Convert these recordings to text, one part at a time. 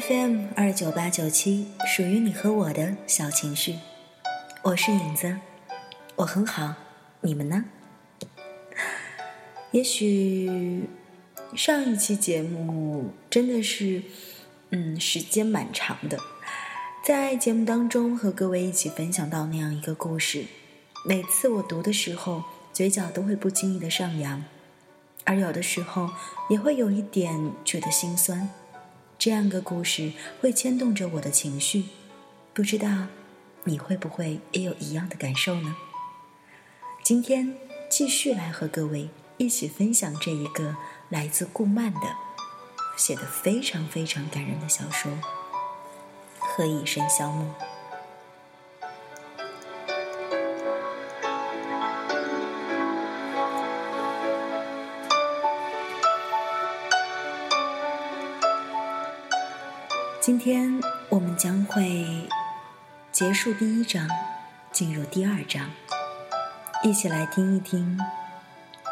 FM 二九八九七，属于你和我的小情绪。我是影子，我很好，你们呢？也许上一期节目真的是，嗯，时间蛮长的，在节目当中和各位一起分享到那样一个故事，每次我读的时候，嘴角都会不经意的上扬，而有的时候也会有一点觉得心酸。这样个故事会牵动着我的情绪，不知道你会不会也有一样的感受呢？今天继续来和各位一起分享这一个来自顾漫的写的非常非常感人的小说《何以笙箫默》。今天我们将会结束第一章，进入第二章，一起来听一听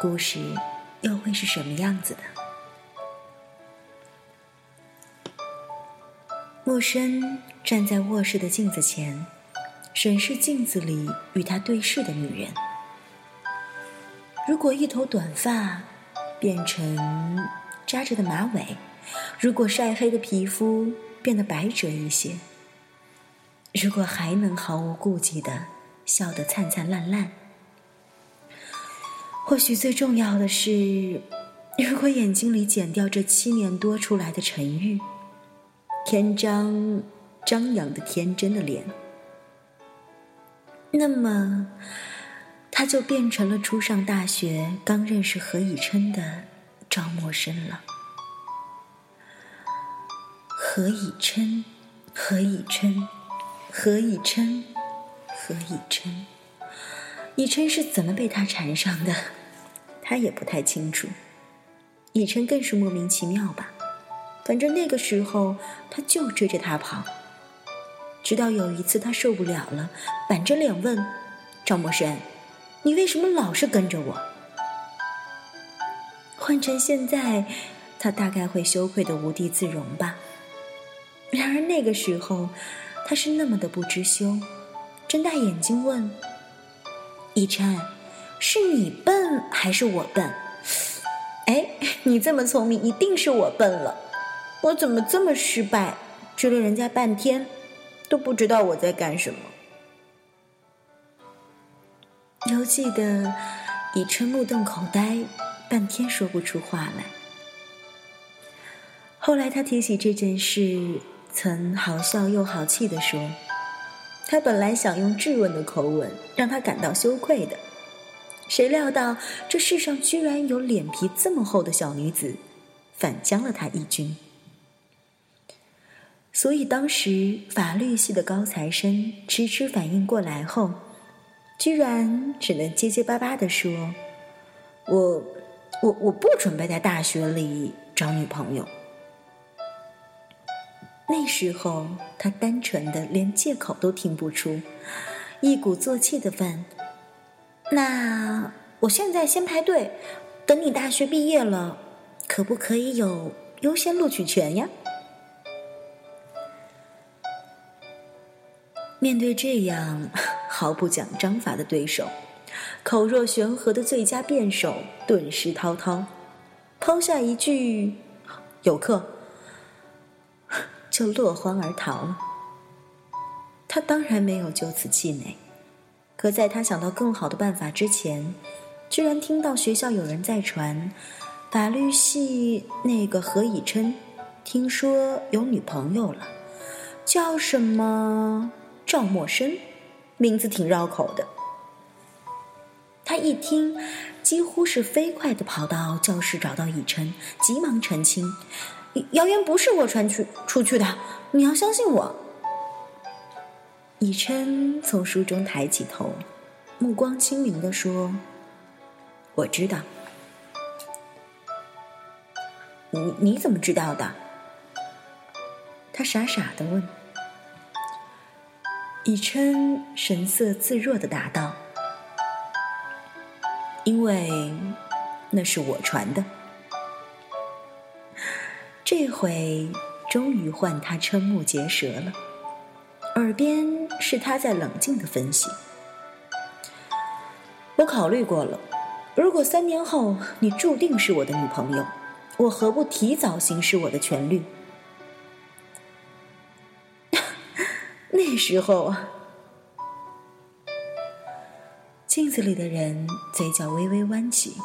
故事又会是什么样子的。木生站在卧室的镜子前，审视镜子里与他对视的女人。如果一头短发变成扎着的马尾，如果晒黑的皮肤。变得白折一些。如果还能毫无顾忌的笑得灿灿烂烂，或许最重要的是，如果眼睛里剪掉这七年多出来的沉郁，天张张扬的天真的脸，那么他就变成了初上大学刚认识何以琛的赵默笙了。何以琛，何以琛，何以琛，何以琛？以琛是怎么被他缠上的？他也不太清楚。以琛更是莫名其妙吧。反正那个时候他就追着他跑。直到有一次他受不了了，板着脸问赵默笙：“你为什么老是跟着我？”换成现在，他大概会羞愧的无地自容吧。然而那个时候，他是那么的不知羞，睁大眼睛问：“以琛，是你笨还是我笨？”哎，你这么聪明，一定是我笨了。我怎么这么失败，追了人家半天，都不知道我在干什么？犹记得以琛目瞪口呆，半天说不出话来。后来他提起这件事。曾好笑又好气地说：“他本来想用质问的口吻让他感到羞愧的，谁料到这世上居然有脸皮这么厚的小女子，反将了他一军。所以当时法律系的高材生迟迟反应过来后，居然只能结结巴巴地说：‘我，我我不准备在大学里找女朋友。’”那时候，他单纯的连借口都听不出，一鼓作气的问：“那我现在先排队，等你大学毕业了，可不可以有优先录取权呀？”面对这样毫不讲章法的对手，口若悬河的最佳辩手顿时滔滔，抛下一句：“有课。”就落荒而逃了。他当然没有就此气馁，可在他想到更好的办法之前，居然听到学校有人在传，法律系那个何以琛，听说有女朋友了，叫什么赵默笙，名字挺绕口的。他一听，几乎是飞快的跑到教室找到以琛，急忙澄清。谣言不是我传去出去的，你要相信我。以琛从书中抬起头，目光清明的说：“我知道。”你你怎么知道的？他傻傻的问。以琛神色自若的答道：“因为那是我传的。”这回终于换他瞠目结舌了。耳边是他在冷静的分析：“我考虑过了，如果三年后你注定是我的女朋友，我何不提早行使我的权利？那时候啊。”镜子里的人嘴角微微弯起，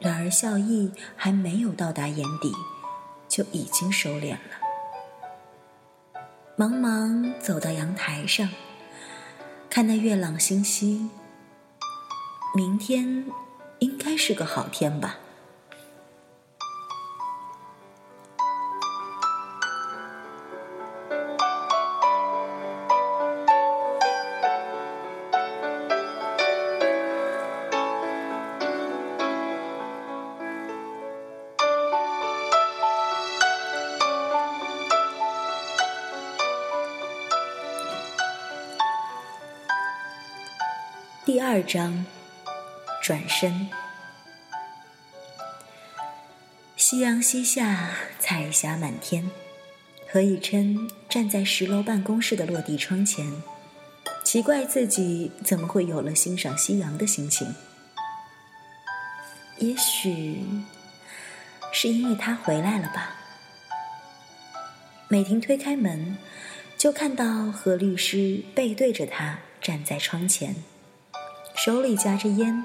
然而笑意还没有到达眼底，就已经收敛了。茫茫走到阳台上，看那月朗星稀。明天应该是个好天吧。第二章，转身。夕阳西下，彩霞满天。何以琛站在十楼办公室的落地窗前，奇怪自己怎么会有了欣赏夕阳的心情。也许是因为他回来了吧。美婷推开门，就看到何律师背对着他站在窗前。手里夹着烟，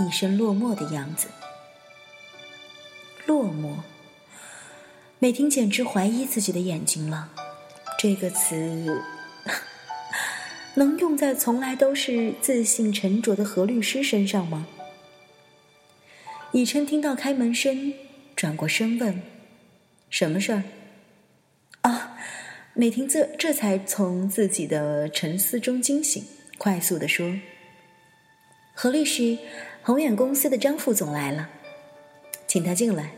一身落寞的样子。落寞，美婷简直怀疑自己的眼睛了。这个词 能用在从来都是自信沉着的何律师身上吗？以琛听到开门声，转过身问：“什么事儿？”啊，美婷这这才从自己的沉思中惊醒，快速的说。何律师，宏远公司的张副总来了，请他进来。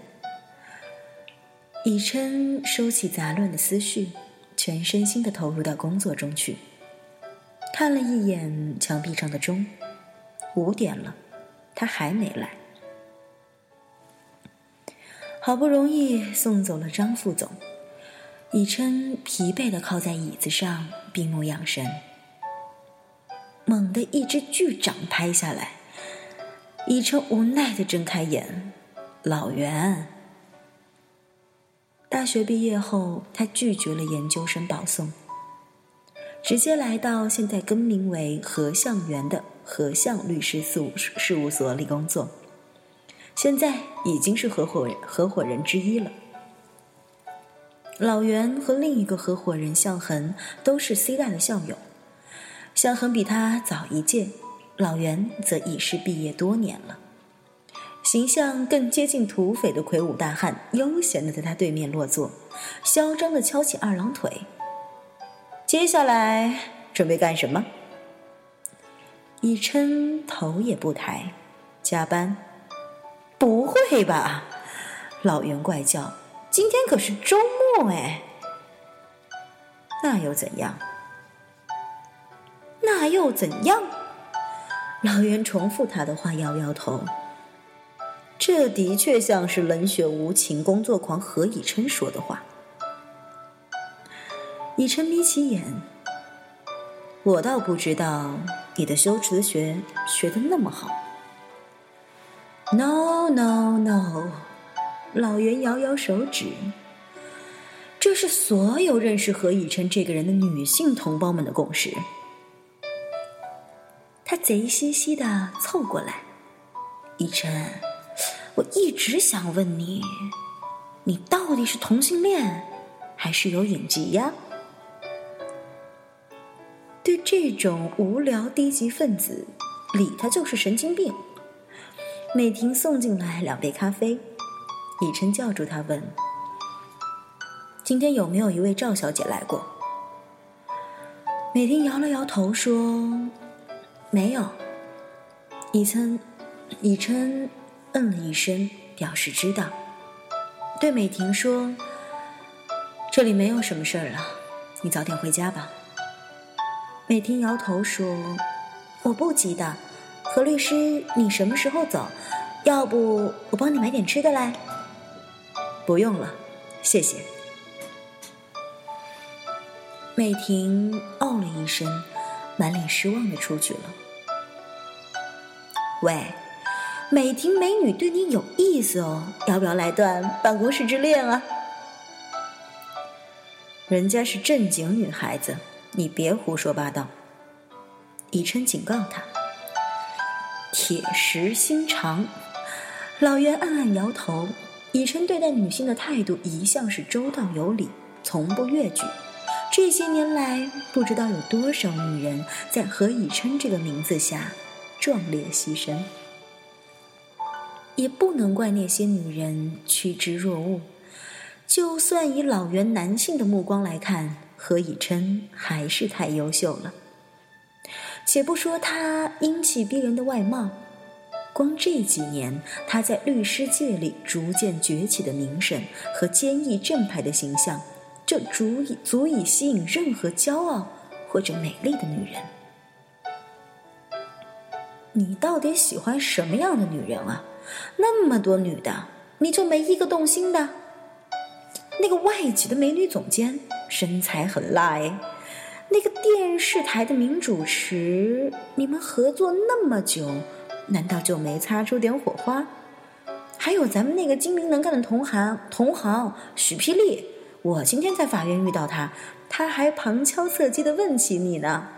以琛收起杂乱的思绪，全身心的投入到工作中去。看了一眼墙壁上的钟，五点了，他还没来。好不容易送走了张副总，以琛疲惫的靠在椅子上，闭目养神。猛地，一只巨掌拍下来，以琛无奈的睁开眼。老袁，大学毕业后，他拒绝了研究生保送，直接来到现在更名为何向元的何向律师事务事务所里工作，现在已经是合伙人合伙人之一了。老袁和另一个合伙人向恒都是 C 大的校友。向恒比他早一届，老袁则已是毕业多年了，形象更接近土匪的魁梧大汉，悠闲的在他对面落座，嚣张的翘起二郎腿。接下来准备干什么？一琛头也不抬，加班？不会吧？老袁怪叫，今天可是周末哎。那又怎样？又怎样？老袁重复他的话，摇摇头。这的确像是冷血无情工作狂何以琛说的话。以琛眯起眼，我倒不知道你的修辞学学的那么好。No no no，老袁摇摇手指。这是所有认识何以琛这个人的女性同胞们的共识。贼兮兮的凑过来，以琛，我一直想问你，你到底是同性恋，还是有隐疾呀？对这种无聊低级分子，理他就是神经病。美婷送进来两杯咖啡，以琛叫住他问：“今天有没有一位赵小姐来过？”美婷摇了摇头说。没有，以琛，以琛嗯了一声，表示知道。对美婷说：“这里没有什么事儿了，你早点回家吧。”美婷摇头说：“我不急的，何律师，你什么时候走？要不我帮你买点吃的来？”不用了，谢谢。美婷哦了一声，满脸失望的出去了。喂，美婷美女对你有意思哦，要不要来段办公室之恋啊？人家是正经女孩子，你别胡说八道。以琛警告他。铁石心肠，老袁暗暗摇头。以琛对待女性的态度一向是周到有礼，从不越矩。这些年来，不知道有多少女人在何以琛这个名字下壮烈牺牲。也不能怪那些女人趋之若鹜。就算以老袁男性的目光来看，何以琛还是太优秀了。且不说他英气逼人的外貌，光这几年他在律师界里逐渐崛起的名声和坚毅正派的形象，就足以足以吸引任何骄傲或者美丽的女人。你到底喜欢什么样的女人啊？那么多女的，你就没一个动心的？那个外籍的美女总监身材很辣哎，那个电视台的名主持，你们合作那么久，难道就没擦出点火花？还有咱们那个精明能干的同行同行许霹雳，我今天在法院遇到他，他还旁敲侧击的问起你呢。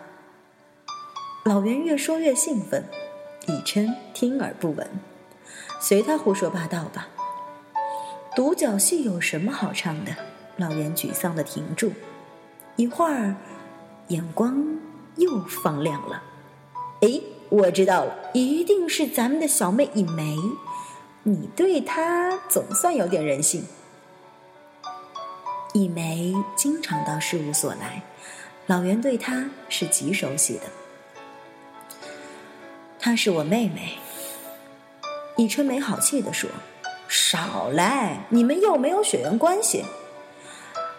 老袁越说越兴奋，以琛听而不闻，随他胡说八道吧。独角戏有什么好唱的？老袁沮丧的停住，一会儿，眼光又放亮了。哎，我知道了，一定是咱们的小妹一梅。你对她总算有点人性。一梅经常到事务所来，老袁对她是极熟悉的。她是我妹妹。以琛没好气地说。少来！你们又没有血缘关系。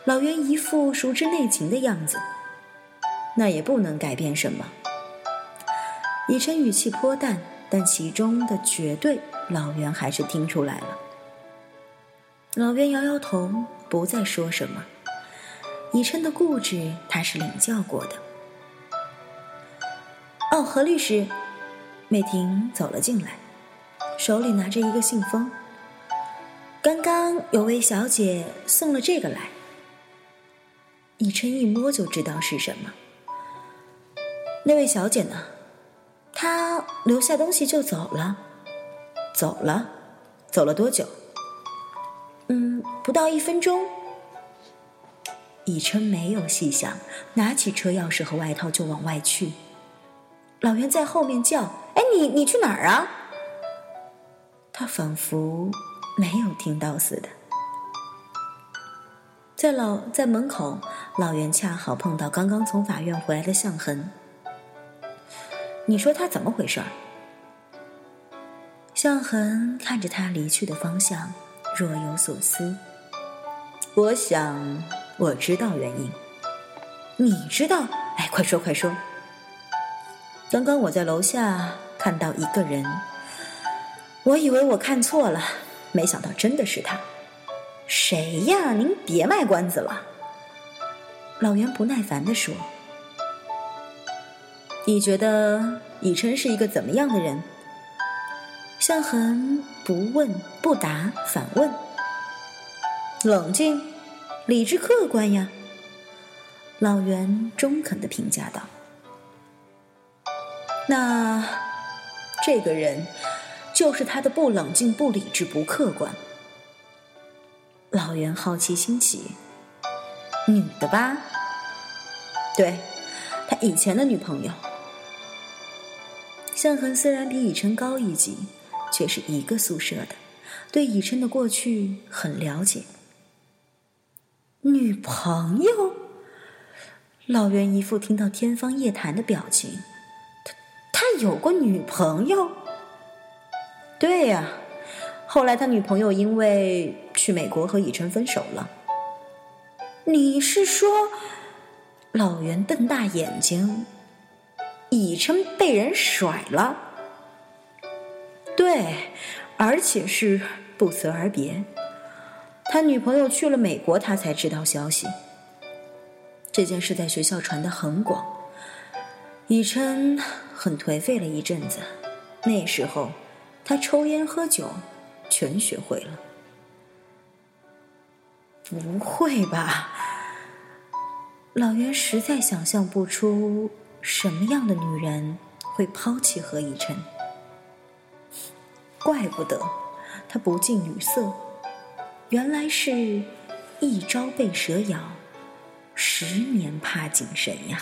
老袁一副熟知内情的样子，那也不能改变什么。以琛语气颇淡，但其中的绝对，老袁还是听出来了。老袁摇摇头，不再说什么。以琛的固执，他是领教过的。哦，何律师，美婷走了进来，手里拿着一个信封。刚刚有位小姐送了这个来，以琛一摸就知道是什么。那位小姐呢？她留下东西就走了，走了，走了多久？嗯，不到一分钟。以琛没有细想，拿起车钥匙和外套就往外去。老袁在后面叫：“哎，你你去哪儿啊？”他仿佛。没有听到似的，在老在门口，老袁恰好碰到刚刚从法院回来的向恒。你说他怎么回事？向恒看着他离去的方向，若有所思。我想我知道原因。你知道？哎，快说快说！刚刚我在楼下看到一个人，我以为我看错了。没想到真的是他，谁呀？您别卖关子了。老袁不耐烦地说：“你觉得以琛是一个怎么样的人？”向恒不问不答，反问：“冷静、理智、客观呀。”老袁中肯的评价道：“那这个人？”就是他的不冷静、不理智、不客观。老袁好奇心起，女的吧？对，他以前的女朋友。向恒虽然比以琛高一级，却是一个宿舍的，对以琛的过去很了解。女朋友？老袁一副听到天方夜谭的表情。有过女朋友？对呀，后来他女朋友因为去美国和以琛分手了。你是说，老袁瞪大眼睛，以琛被人甩了？对，而且是不辞而别。他女朋友去了美国，他才知道消息。这件事在学校传得很广。以琛很颓废了一阵子，那时候他抽烟喝酒全学会了。不会吧？老袁实在想象不出什么样的女人会抛弃何以琛。怪不得他不近女色，原来是一朝被蛇咬，十年怕井绳呀。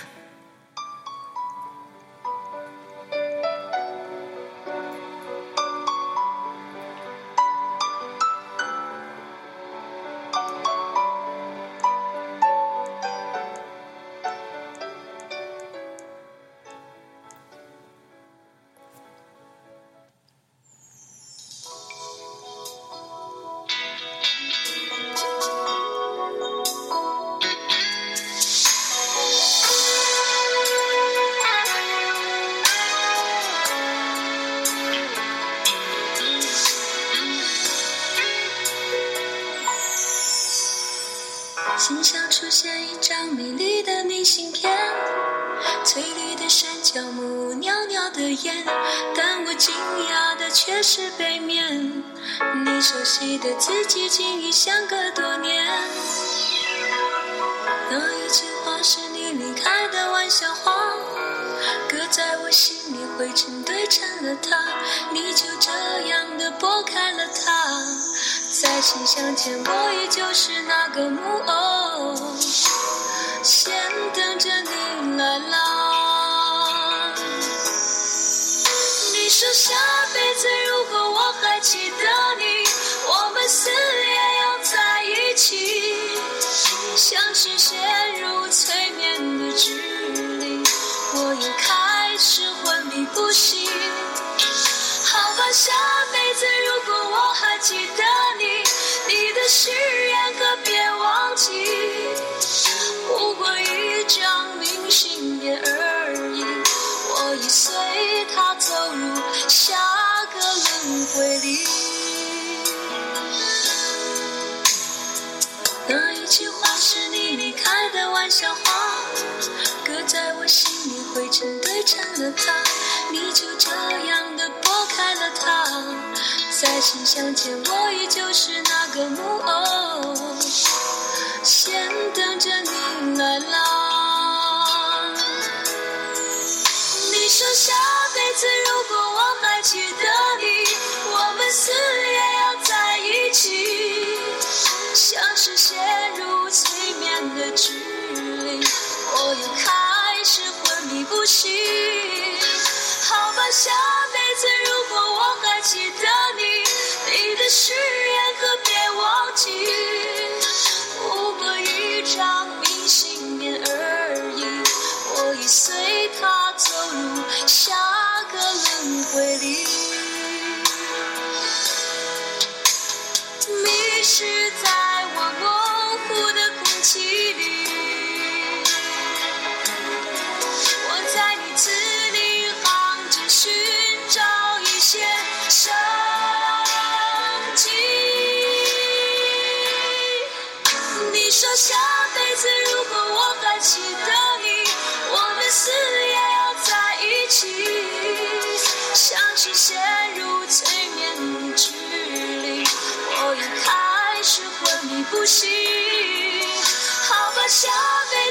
熟悉的字迹竟已相隔多年。那一句话是你离开的玩笑话，搁在我心里灰尘堆成了塔，你就这样的拨开了它。在信箱前，我依旧是那个木偶，先等着你来啦。你说下辈子如果我还记得你，像是陷入催眠的指令，我又开始昏迷不醒。好吧，下辈子如果我还记得你。你的誓言可别忘记，在我心里灰尘堆成了塔，你就这样的拨开了它。在信箱前，我依旧是那个木偶，息。好吧，下辈子如果我还记得你，你的誓言可别忘记，不过一张明信片而已，我已随它走入下个轮回里，心好吧下辈